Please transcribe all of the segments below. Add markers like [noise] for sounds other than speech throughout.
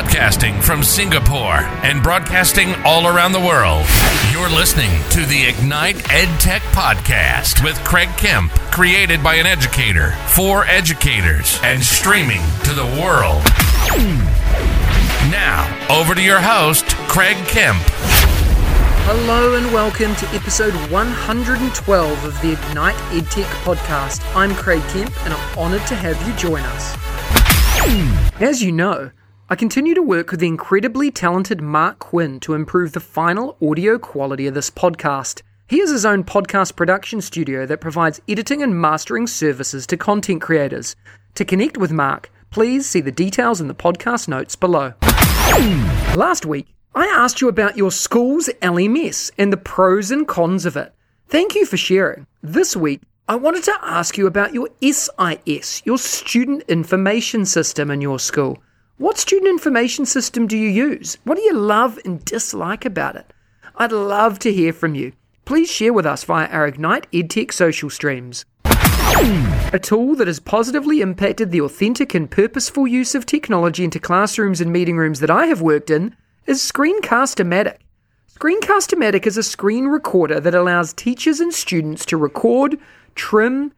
Podcasting from Singapore and broadcasting all around the world. You're listening to the Ignite EdTech Podcast with Craig Kemp, created by an educator for educators and streaming to the world. Now, over to your host, Craig Kemp. Hello and welcome to episode 112 of the Ignite EdTech podcast. I'm Craig Kemp and I'm honoured to have you join us. As you know, I continue to work with the incredibly talented Mark Quinn to improve the final audio quality of this podcast. He has his own podcast production studio that provides editing and mastering services to content creators. To connect with Mark, please see the details in the podcast notes below. Last week, I asked you about your school's LMS and the pros and cons of it. Thank you for sharing. This week, I wanted to ask you about your SIS, your Student Information System in your school. What student information system do you use? What do you love and dislike about it? I'd love to hear from you. Please share with us via our Ignite EdTech social streams. A tool that has positively impacted the authentic and purposeful use of technology into classrooms and meeting rooms that I have worked in is Screencast-O-Matic. Screencast-O-Matic is a screen recorder that allows teachers and students to record, trim,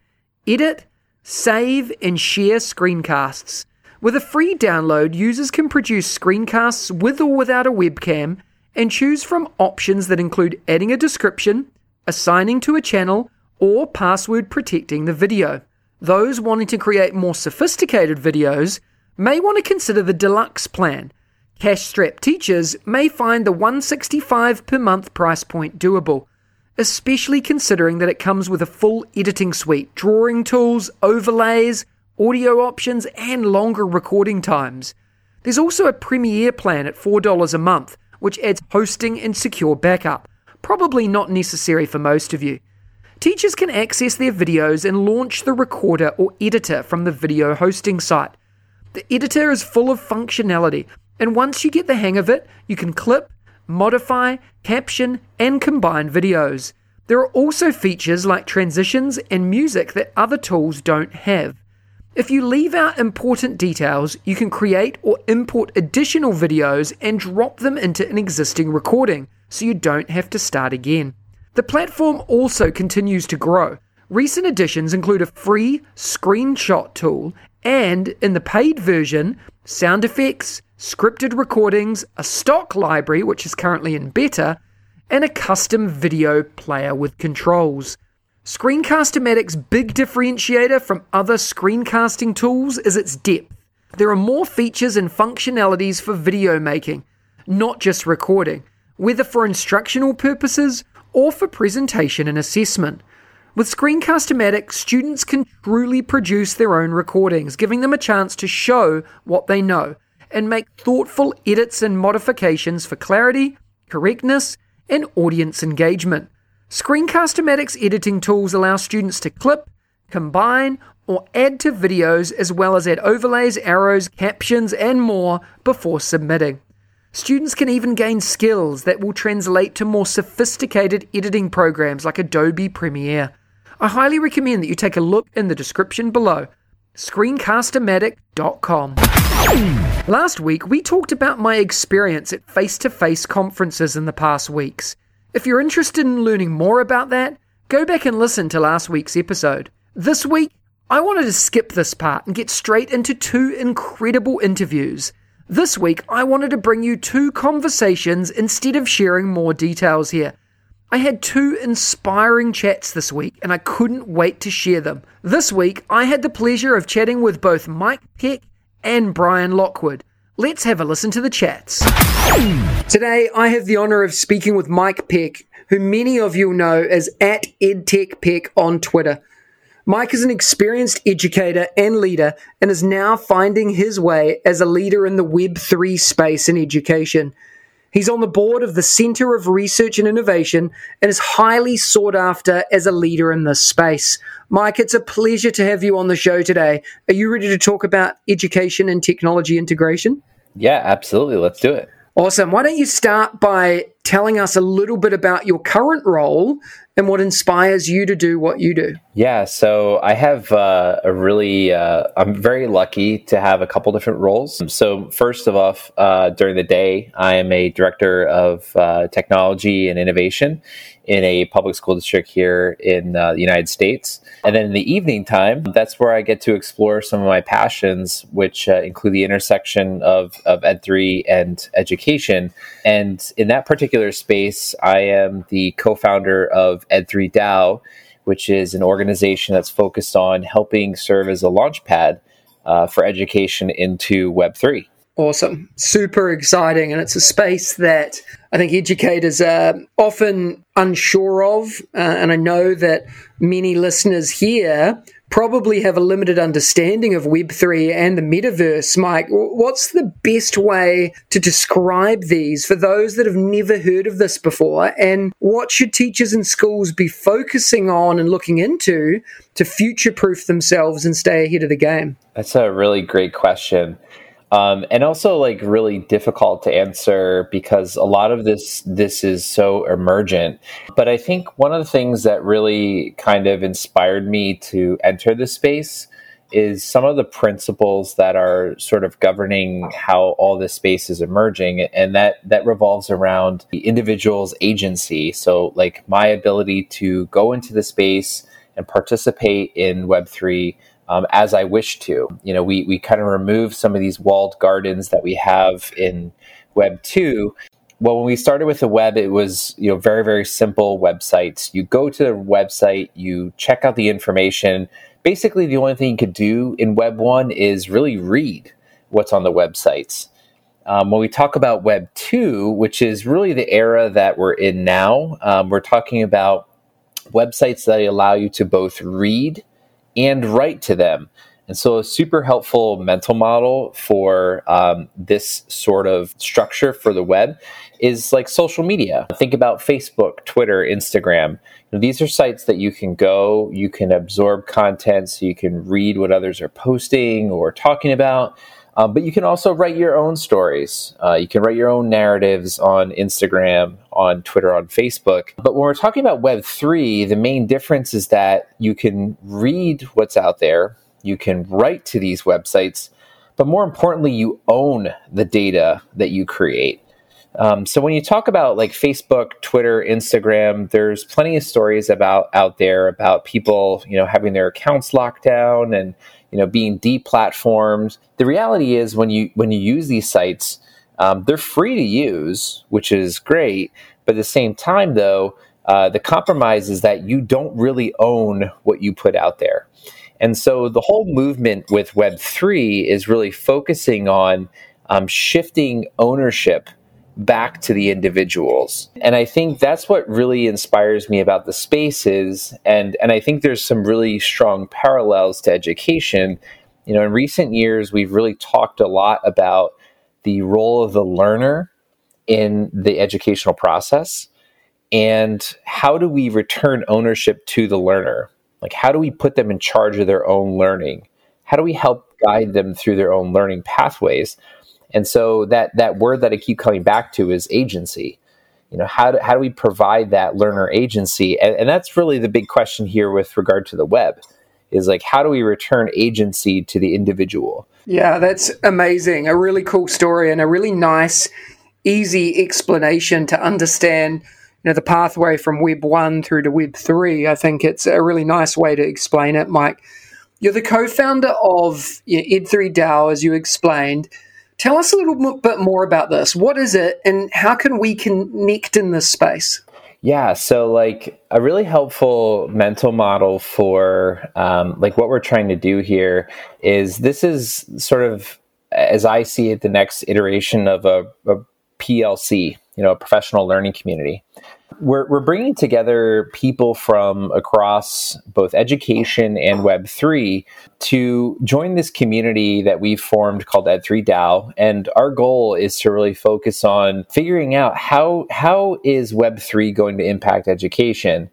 edit, save, and share screencasts. With a free download, users can produce screencasts with or without a webcam and choose from options that include adding a description, assigning to a channel, or password protecting the video. Those wanting to create more sophisticated videos may want to consider the deluxe plan. Cash strapped teachers may find the 165 per month price point doable, especially considering that it comes with a full editing suite, drawing tools, overlays, audio options, and longer recording times. There's also a Premier plan at $4 a month, which adds hosting and secure backup. Probably not necessary for most of you. Teachers can access their videos and launch the recorder or editor from the video hosting site. The editor is full of functionality, and once you get the hang of it, you can clip, modify, caption, and combine videos. There are also features like transitions and music that other tools don't have. If you leave out important details, you can create or import additional videos and drop them into an existing recording so you don't have to start again. The platform also continues to grow. Recent additions include a free screenshot tool and, in the paid version, sound effects, scripted recordings, a stock library, which is currently in beta, and a custom video player with controls. Screencast-O-Matic's big differentiator from other screencasting tools is its depth. There are more features and functionalities for video making, not just recording, whether for instructional purposes or for presentation and assessment. With Screencast-O-Matic, students can truly produce their own recordings, giving them a chance to show what they know and make thoughtful edits and modifications for clarity, correctness, and audience engagement. Screencast-O-Matic's editing tools allow students to clip, combine, or add to videos as well as add overlays, arrows, captions, and more before submitting. Students can even gain skills that will translate to more sophisticated editing programs like Adobe Premiere. I highly recommend that you take a look in the description below. Screencast-O-Matic.com. Last week, we talked about my experience at face to face conferences in the past weeks. If you're interested in learning more about that, go back and listen to last week's episode. This week, I wanted to skip this part and get straight into two incredible interviews. This week, I wanted to bring you two conversations instead of sharing more details here. I had two inspiring chats this week and I couldn't wait to share them. This week, I had the pleasure of chatting with both Mike Peck and Brian Lockwood. Let's have a listen to the chats. Today, I have the honor of speaking with Mike Peck, who many of you know as at EdTechPeck on Twitter. Mike is an experienced educator and leader and is now finding his way as a leader in the Web3 space in education. He's on the board of the Center of Research and Innovation and is highly sought after as a leader in this space. Mike, it's a pleasure to have you on the show today. Are you ready to talk about education and technology integration? Yeah, absolutely. Let's do it. Awesome. Why don't you start by telling us a little bit about your current role and what inspires you to do what you do. Yeah, so I have uh, a really, uh, I'm very lucky to have a couple different roles. So, first of all, uh, during the day, I am a director of uh, technology and innovation in a public school district here in uh, the United States. And then in the evening time, that's where I get to explore some of my passions, which uh, include the intersection of, of Ed3 and education. And in that particular space, I am the co founder of Ed3 DAO, which is an organization that's focused on helping serve as a launchpad uh, for education into Web3. Awesome. Super exciting. And it's a space that I think educators are often unsure of. Uh, and I know that many listeners here probably have a limited understanding of Web3 and the metaverse. Mike, what's the best way to describe these for those that have never heard of this before? And what should teachers and schools be focusing on and looking into to future proof themselves and stay ahead of the game? That's a really great question um, and also like really difficult to answer because a lot of this this is so emergent. But I think one of the things that really kind of inspired me to enter the space is some of the principles that are sort of governing how all this space is emerging and that that revolves around the individual's agency so like my ability to go into the space and participate in web3 um, as I wish to. You know, we, we kind of remove some of these walled gardens that we have in Web 2. Well, when we started with the web, it was you know very very simple websites. You go to the website, you check out the information. Basically, the only thing you could do in Web one is really read what's on the websites. Um, when we talk about Web 2, which is really the era that we're in now, um, we're talking about websites that allow you to both read and write to them. And so, a super helpful mental model for um, this sort of structure for the web is like social media. Think about Facebook, Twitter, Instagram. Know, these are sites that you can go, you can absorb content, so you can read what others are posting or talking about. Um, but you can also write your own stories. Uh, you can write your own narratives on Instagram, on Twitter, on Facebook. But when we're talking about Web3, the main difference is that you can read what's out there, you can write to these websites, but more importantly, you own the data that you create. Um, so when you talk about like Facebook, Twitter, Instagram, there's plenty of stories about out there about people, you know, having their accounts locked down and you know being deplatformed. The reality is when you when you use these sites, um, they're free to use, which is great. But at the same time, though, uh, the compromise is that you don't really own what you put out there. And so the whole movement with Web3 is really focusing on um, shifting ownership back to the individuals. And I think that's what really inspires me about the spaces and and I think there's some really strong parallels to education. You know, in recent years we've really talked a lot about the role of the learner in the educational process and how do we return ownership to the learner? Like how do we put them in charge of their own learning? How do we help guide them through their own learning pathways? And so that that word that I keep coming back to is agency. You know, how do, how do we provide that learner agency? And, and that's really the big question here with regard to the web is like how do we return agency to the individual? Yeah, that's amazing. A really cool story and a really nice, easy explanation to understand you know the pathway from web 1 through to web 3 i think it's a really nice way to explain it mike you're the co-founder of ed3 dao as you explained Tell us a little bit more about this. What is it, and how can we connect in this space? Yeah, so like a really helpful mental model for um, like what we're trying to do here is this is sort of as I see it the next iteration of a, a PLC, you know, a professional learning community we're, we're bringing together people from across both education and Web3 to join this community that we've formed called Ed3 DAO. And our goal is to really focus on figuring out how, how is Web3 going to impact education?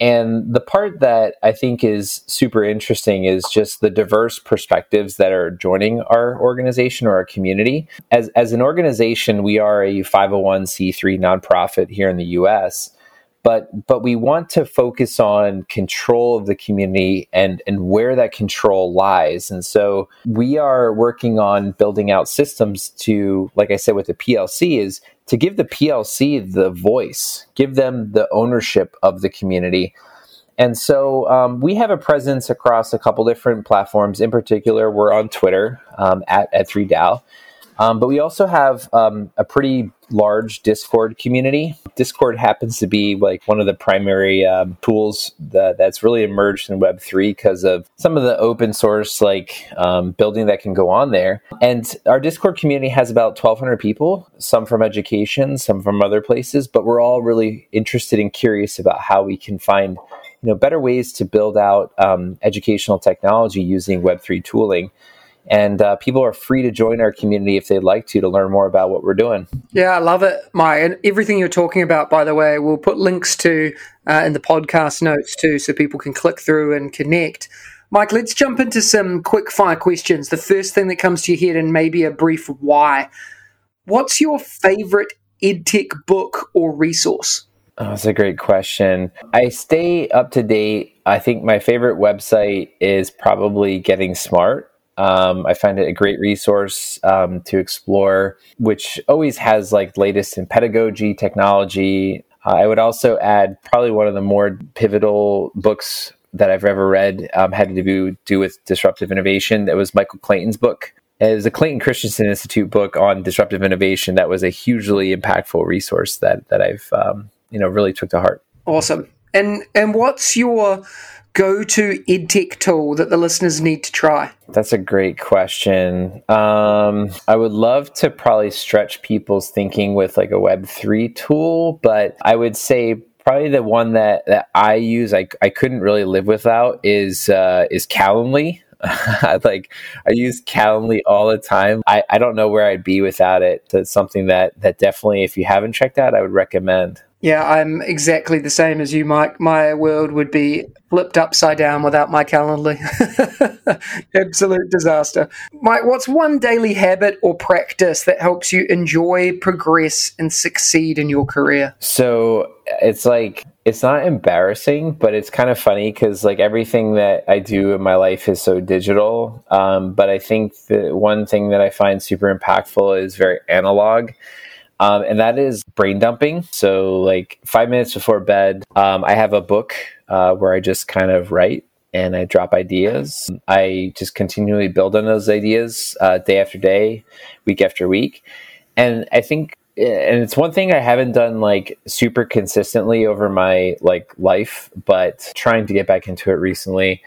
And the part that I think is super interesting is just the diverse perspectives that are joining our organization or our community. As, as an organization, we are a 501c3 nonprofit here in the US but but we want to focus on control of the community and and where that control lies and so we are working on building out systems to like i said with the plc is to give the plc the voice give them the ownership of the community. And so um, we have a presence across a couple different platforms. In particular we're on twitter um, at, at 3dao um, but we also have um, a pretty large Discord community. Discord happens to be like one of the primary um, tools that, that's really emerged in Web3 because of some of the open source like um, building that can go on there. And our Discord community has about 1,200 people, some from education, some from other places, but we're all really interested and curious about how we can find you know better ways to build out um, educational technology using Web3 tooling and uh, people are free to join our community if they'd like to to learn more about what we're doing. Yeah, I love it, Mike. And everything you're talking about, by the way, we'll put links to uh, in the podcast notes too, so people can click through and connect. Mike, let's jump into some quick fire questions. The first thing that comes to your head, and maybe a brief why. What's your favorite EdTech book or resource? Oh, that's a great question. I stay up to date. I think my favorite website is probably Getting Smart. Um, I find it a great resource um, to explore, which always has like latest in pedagogy, technology. Uh, I would also add probably one of the more pivotal books that I've ever read um, had to do, do with disruptive innovation. That was Michael Clayton's book. It was a Clayton Christensen Institute book on disruptive innovation. That was a hugely impactful resource that that I've um, you know really took to heart. Awesome. And and what's your go to edtech tool that the listeners need to try? That's a great question. Um, I would love to probably stretch people's thinking with like a Web3 tool, but I would say probably the one that, that I use, I, I couldn't really live without is, uh, is Calendly. [laughs] like I use Calendly all the time. I, I don't know where I'd be without it. So it's something that, that definitely, if you haven't checked out, I would recommend. Yeah, I'm exactly the same as you, Mike. My world would be flipped upside down without my Calendly. [laughs] Absolute disaster. Mike, what's one daily habit or practice that helps you enjoy, progress, and succeed in your career? So it's like, it's not embarrassing, but it's kind of funny because like everything that I do in my life is so digital. Um, but I think the one thing that I find super impactful is very analog um, and that is brain dumping. So, like five minutes before bed, um, I have a book uh, where I just kind of write and I drop ideas. I just continually build on those ideas uh, day after day, week after week. And I think, and it's one thing I haven't done like super consistently over my like life, but trying to get back into it recently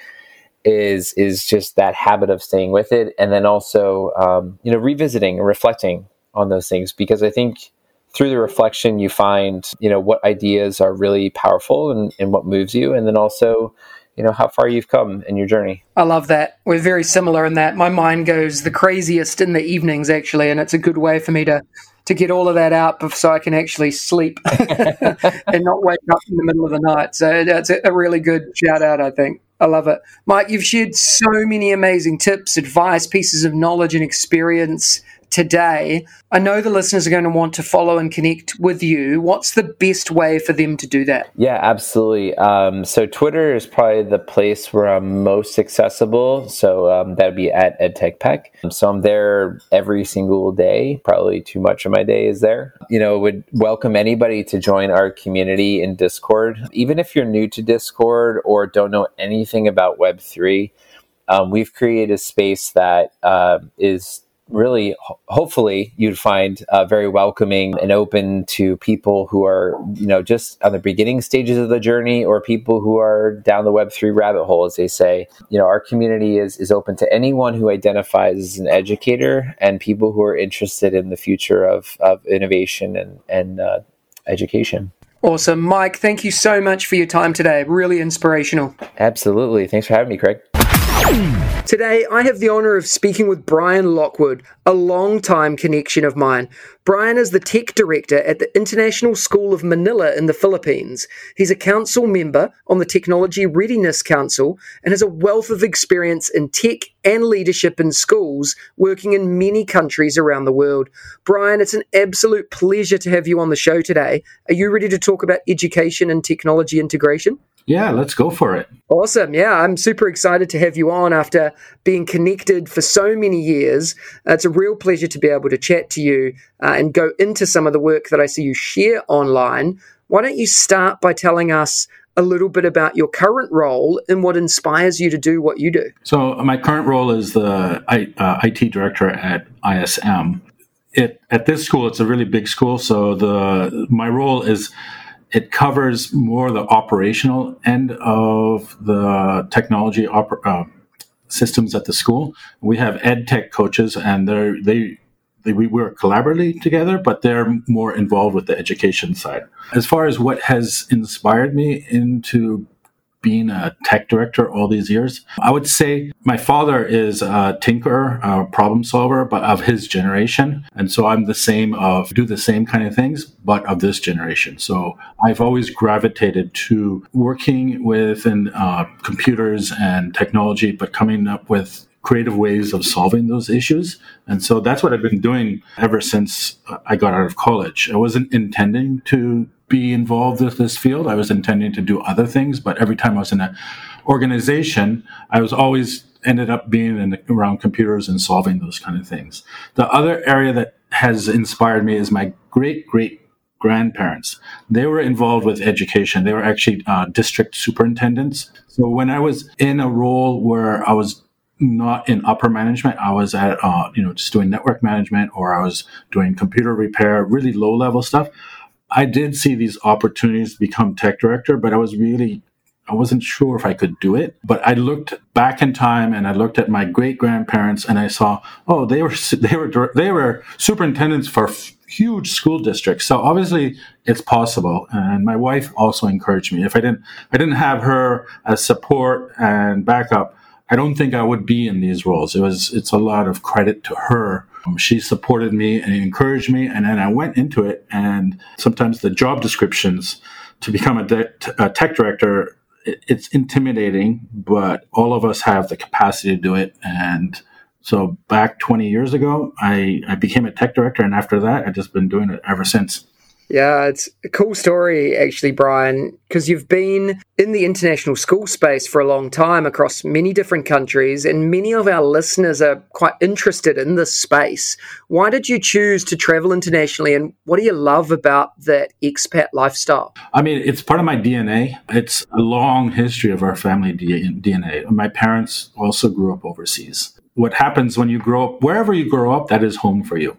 is is just that habit of staying with it and then also um, you know revisiting and reflecting on those things because I think through the reflection you find you know what ideas are really powerful and, and what moves you and then also you know how far you've come in your journey. I love that. We're very similar in that. My mind goes the craziest in the evenings actually and it's a good way for me to to get all of that out so i can actually sleep [laughs] and not wake up in the middle of the night. So that's a really good shout out i think. I love it. Mike, you've shared so many amazing tips, advice, pieces of knowledge and experience today. I know the listeners are going to want to follow and connect with you. What's the best way for them to do that? Yeah, absolutely. Um, so Twitter is probably the place where I'm most accessible. So um, that'd be at EdTechPeck. So I'm there every single day. Probably too much of my day is there. You know, would welcome anybody to join our community in Discord. Even if you're new to Discord or don't know anything about Web3, um, we've created a space that uh, is really hopefully you'd find uh, very welcoming and open to people who are you know just on the beginning stages of the journey or people who are down the web3 rabbit hole as they say. You know our community is is open to anyone who identifies as an educator and people who are interested in the future of of innovation and and uh, education. Awesome. Mike thank you so much for your time today. Really inspirational. Absolutely. Thanks for having me craig Today, I have the honour of speaking with Brian Lockwood, a long-time connection of mine. Brian is the tech director at the International School of Manila in the Philippines. He's a council member on the Technology Readiness Council and has a wealth of experience in tech and leadership in schools, working in many countries around the world. Brian, it's an absolute pleasure to have you on the show today. Are you ready to talk about education and technology integration? Yeah, let's go for it. Awesome. Yeah, I'm super excited to have you on after being connected for so many years. Uh, it's a real pleasure to be able to chat to you uh, and go into some of the work that I see you share online. Why don't you start by telling us a little bit about your current role and what inspires you to do what you do? So, my current role is the uh, IT director at ISM. It, at this school, it's a really big school, so the my role is it covers more the operational end of the technology oper- uh, systems at the school. We have ed tech coaches, and they're, they they we work collaboratively together, but they're more involved with the education side. As far as what has inspired me into being a tech director all these years. I would say my father is a tinkerer, a problem solver, but of his generation. And so I'm the same of do the same kind of things, but of this generation. So I've always gravitated to working with uh, computers and technology, but coming up with creative ways of solving those issues. And so that's what I've been doing ever since I got out of college. I wasn't intending to be involved with this field. I was intending to do other things, but every time I was in an organization, I was always ended up being in, around computers and solving those kind of things. The other area that has inspired me is my great great grandparents. They were involved with education. They were actually uh, district superintendents. So when I was in a role where I was not in upper management. I was at, uh, you know, just doing network management or I was doing computer repair, really low level stuff. I did see these opportunities to become tech director, but I was really I wasn't sure if I could do it, but I looked back in time and I looked at my great grandparents and I saw, oh, they were [laughs] they were they were superintendents for huge school districts. So obviously, it's possible. And my wife also encouraged me. If I didn't I didn't have her as support and backup, I don't think I would be in these roles. It was it's a lot of credit to her Um, she supported me and encouraged me, and then I went into it. And sometimes the job descriptions to become a, de- a tech director, it, it's intimidating, but all of us have the capacity to do it. And so back 20 years ago, I, I became a tech director, and after that, I've just been doing it ever since. Yeah, it's a cool story, actually, Brian, because you've been in the international school space for a long time across many different countries, and many of our listeners are quite interested in this space. Why did you choose to travel internationally, and what do you love about that expat lifestyle? I mean, it's part of my DNA. It's a long history of our family DNA. My parents also grew up overseas. What happens when you grow up, wherever you grow up, that is home for you.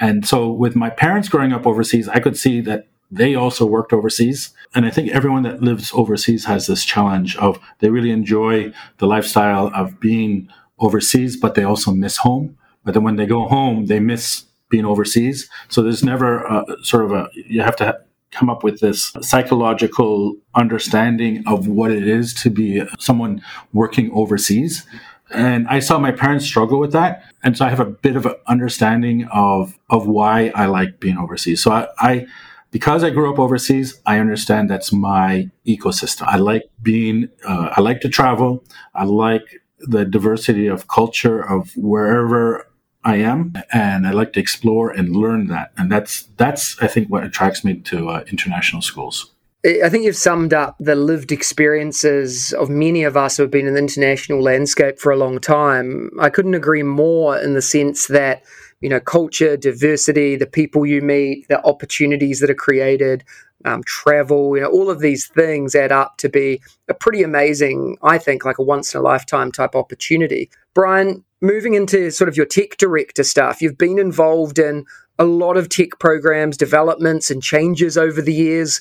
And so with my parents growing up overseas, I could see that they also worked overseas. And I think everyone that lives overseas has this challenge of they really enjoy the lifestyle of being overseas, but they also miss home. But then when they go home, they miss being overseas. So there's never a, sort of a, you have to come up with this psychological understanding of what it is to be someone working overseas. And I saw my parents struggle with that. And so I have a bit of an understanding of, of why I like being overseas. So I, I, because I grew up overseas, I understand that's my ecosystem. I like being, uh, I like to travel. I like the diversity of culture of wherever I am, and I like to explore and learn that. And that's, that's, I think, what attracts me to uh, international schools. I think you've summed up the lived experiences of many of us who have been in the international landscape for a long time. I couldn't agree more in the sense that, you know, culture, diversity, the people you meet, the opportunities that are created, um, travel, you know, all of these things add up to be a pretty amazing, I think, like a once in a lifetime type opportunity. Brian, moving into sort of your tech director stuff, you've been involved in a lot of tech programs, developments, and changes over the years.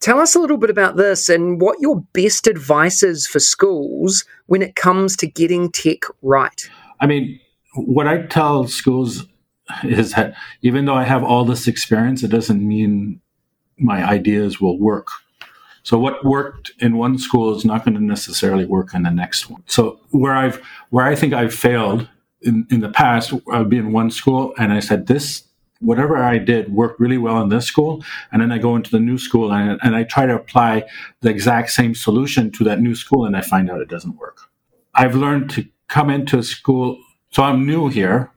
Tell us a little bit about this and what your best advice is for schools when it comes to getting tech right. I mean, what I tell schools is that even though I have all this experience, it doesn't mean my ideas will work. So what worked in one school is not going to necessarily work in the next one. So where I've where I think I've failed in, in the past, I'd be in one school and I said this whatever I did worked really well in this school, and then I go into the new school and, and I try to apply the exact same solution to that new school, and I find out it doesn't work. I've learned to come into a school, so I'm new here,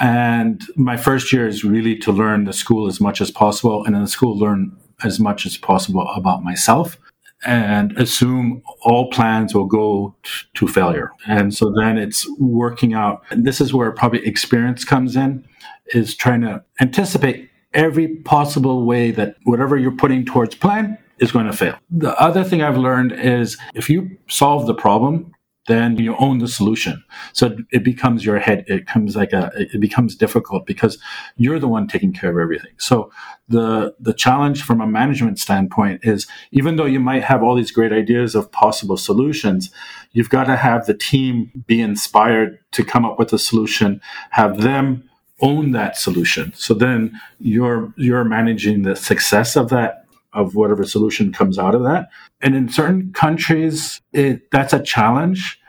and my first year is really to learn the school as much as possible, and in the school learn as much as possible about myself and assume all plans will go t- to failure. And so then it's working out. This is where probably experience comes in, is trying to anticipate every possible way that whatever you're putting towards plan is going to fail. The other thing I've learned is if you solve the problem, then you own the solution. So it becomes your head. It comes like a, it becomes difficult because you're the one taking care of everything. So the, the challenge from a management standpoint is even though you might have all these great ideas of possible solutions, you've got to have the team be inspired to come up with a solution, have them own that solution. So then you're, you're managing the success of that of whatever solution comes out of that. And in certain countries, it, that's a challenge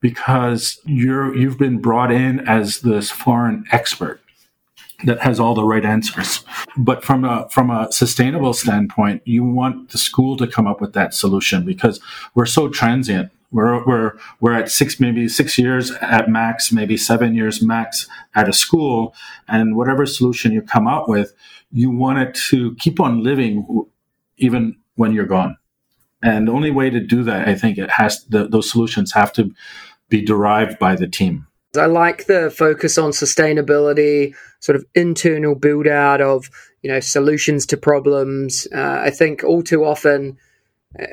because you're you've been brought in as this foreign expert that has all the right answers. But from a from a sustainable standpoint, you want the school to come up with that solution because we're so transient. We're we're we're at six maybe six years at max, maybe seven years max at a school, and whatever solution you come up with, you want it to keep on living even when you're gone. And the only way to do that, I think, it has the, those solutions have to be derived by the team. I like the focus on sustainability, sort of internal build out of you know solutions to problems. Uh, I think all too often,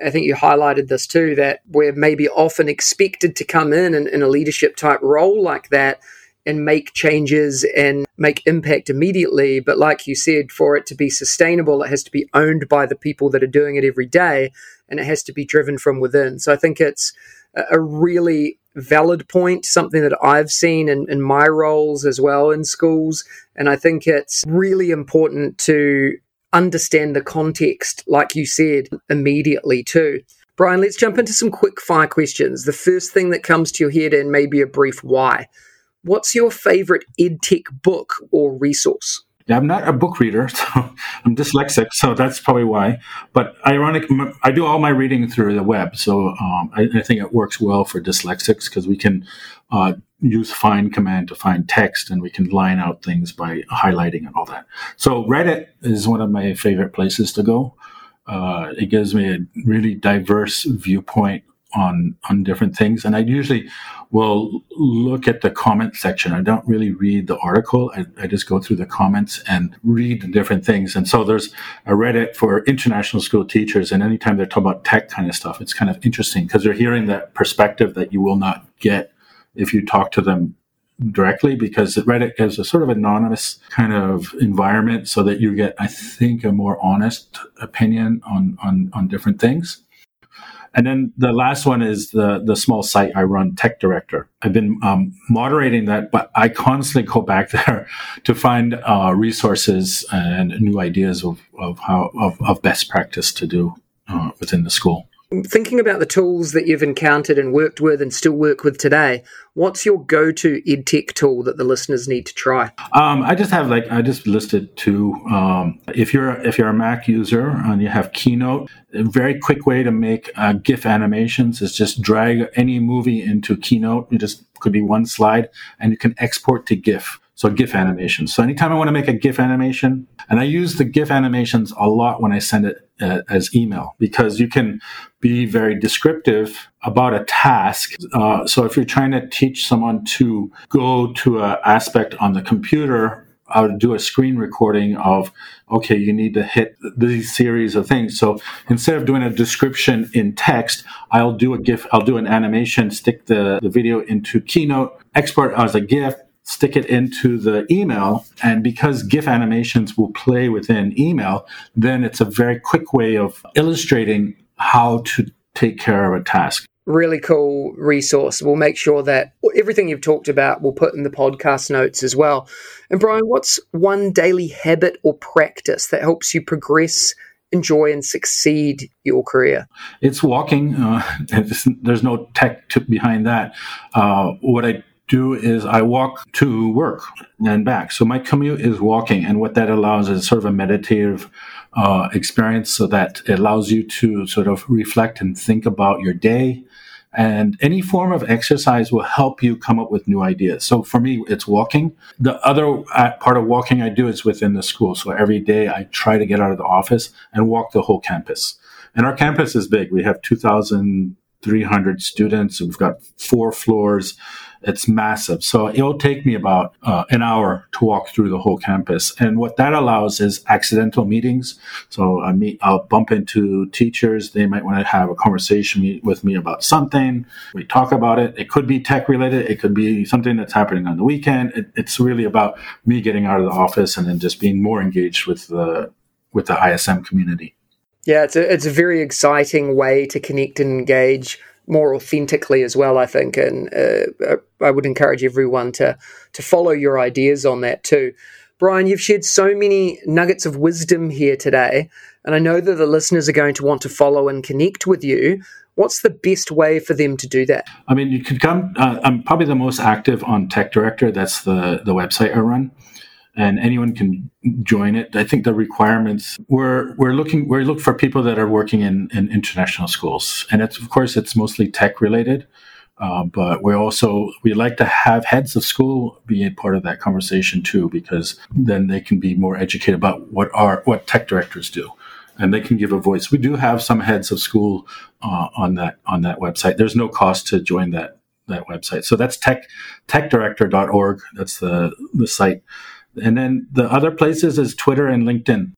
I think you highlighted this too that we're maybe often expected to come in, in in a leadership type role like that and make changes and make impact immediately. But like you said, for it to be sustainable, it has to be owned by the people that are doing it every day, and it has to be driven from within. So I think it's a really valid point, something that I've seen in, in my roles as well in schools. And I think it's really important to understand the context, like you said, immediately too. Brian, let's jump into some quick fire questions. The first thing that comes to your head and maybe a brief why. What's your favorite EdTech book or resource? Yeah, I'm not a book reader, [laughs] so I'm dyslexic, so that's probably why. But ironic, I do all my reading through the web, so um, I, I, think it works well for dyslexics because we can uh, use find command to find text, and we can line out things by highlighting and all that. So Reddit is one of my favorite places to go. Uh, it gives me a really diverse viewpoint on on different things and i usually will look at the comment section i don't really read the article I, I, just go through the comments and read the different things and so there's a reddit for international school teachers and anytime they're talking about tech kind of stuff it's kind of interesting because they're hearing that perspective that you will not get if you talk to them directly because reddit gives a sort of anonymous kind of environment so that you get i think a more honest opinion on on on different things and then the last one is the the small site I run, Tech Director. I've been um, moderating that, but I constantly go back [laughs] there to find uh, resources and new ideas of, of how of, of best practice to do uh, within the school. Thinking about the tools that you've encountered and worked with and still work with today, what's your go-to edtech tool that the listeners need to try? Um, I just have like I just listed two. Um, if you're if you're a Mac user and you have Keynote, a very quick way to make uh, GIF animations is just drag any movie into Keynote. You just could be one slide, and you can export to GIF. So GIF animations. So anytime I want to make a GIF animation, and I use the GIF animations a lot when I send it uh, as email because you can be very descriptive about a task. Uh, so if you're trying to teach someone to go to an aspect on the computer, I would do a screen recording of, okay, you need to hit these series of things. So instead of doing a description in text, I'll do a GIF, I'll do an animation, stick the, the video into Keynote, export as a GIF, stick it into the email. And because GIF animations will play within email, then it's a very quick way of illustrating how to take care of a task. Really cool resource. We'll make sure that everything you've talked about we'll put in the podcast notes as well. And Brian, what's one daily habit or practice that helps you progress enjoy and succeed your career? It's walking. Uh, [laughs] there's no tech behind that. Uh, what I do is I walk to work and back. So my commute is walking, and what that allows is sort of a meditative uh, experience, so that it allows you to sort of reflect and think about your day. And any form of exercise will help you come up with new ideas. So for me, it's walking. The other uh, part of walking I do is within the school. So every day I try to get out of the office and walk the whole campus. And our campus is big. We have 2,300 students. We've got four floors. It's massive. So it'll take me about uh, an hour to walk through the whole campus. And what that allows is accidental meetings. So I meet, I'll bump into teachers. They might want to have a conversation with me about something. We talk about it. It could be tech related. It could be something that's happening on the weekend. It, it's really about me getting out of the office and then just being more engaged with the, with the ISM community. Yeah, it's a, it's a very exciting way to connect and engage more authentically as well, I think. And uh, I would encourage everyone to to follow your ideas on that too. Brian, you've shared so many nuggets of wisdom here today, and I know that the listeners are going to want to follow and connect with you. What's the best way for them to do that? I mean, you could come. Uh, I'm probably the most active on Tech Director. That's the the website I run and anyone can join it. I think the requirements we're we're looking we're looking for people that are working in, in international schools, and it's of course it's mostly tech related. Uh, but we also we like to have heads of school be a part of that conversation too, because then they can be more educated about what are what tech directors do, and they can give a voice. We do have some heads of school uh, on that on that website. There's no cost to join that that website. So that's tech techdirector.org. That's the the site. And then the other places is Twitter and LinkedIn.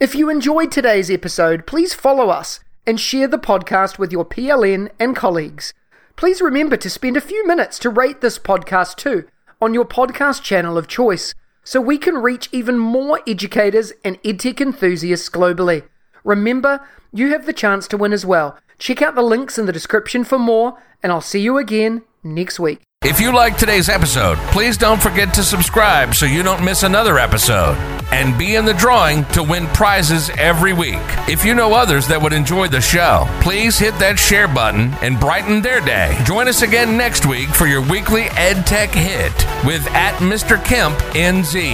If you enjoyed today's episode, please follow us and share the podcast with your PLN and colleagues. Please remember to spend a few minutes to rate this podcast too on your podcast channel of choice so we can reach even more educators and edtech enthusiasts globally. Remember, you have the chance to win as well. Check out the links in the description for more, and I'll see you again next week. If you like today's episode, please don't forget to subscribe so you don't miss another episode. And be in the drawing to win prizes every week. If you know others that would enjoy the show, please hit that share button and brighten their day. Join us again next week for your weekly EdTech hit with at Mr. Kemp NZ.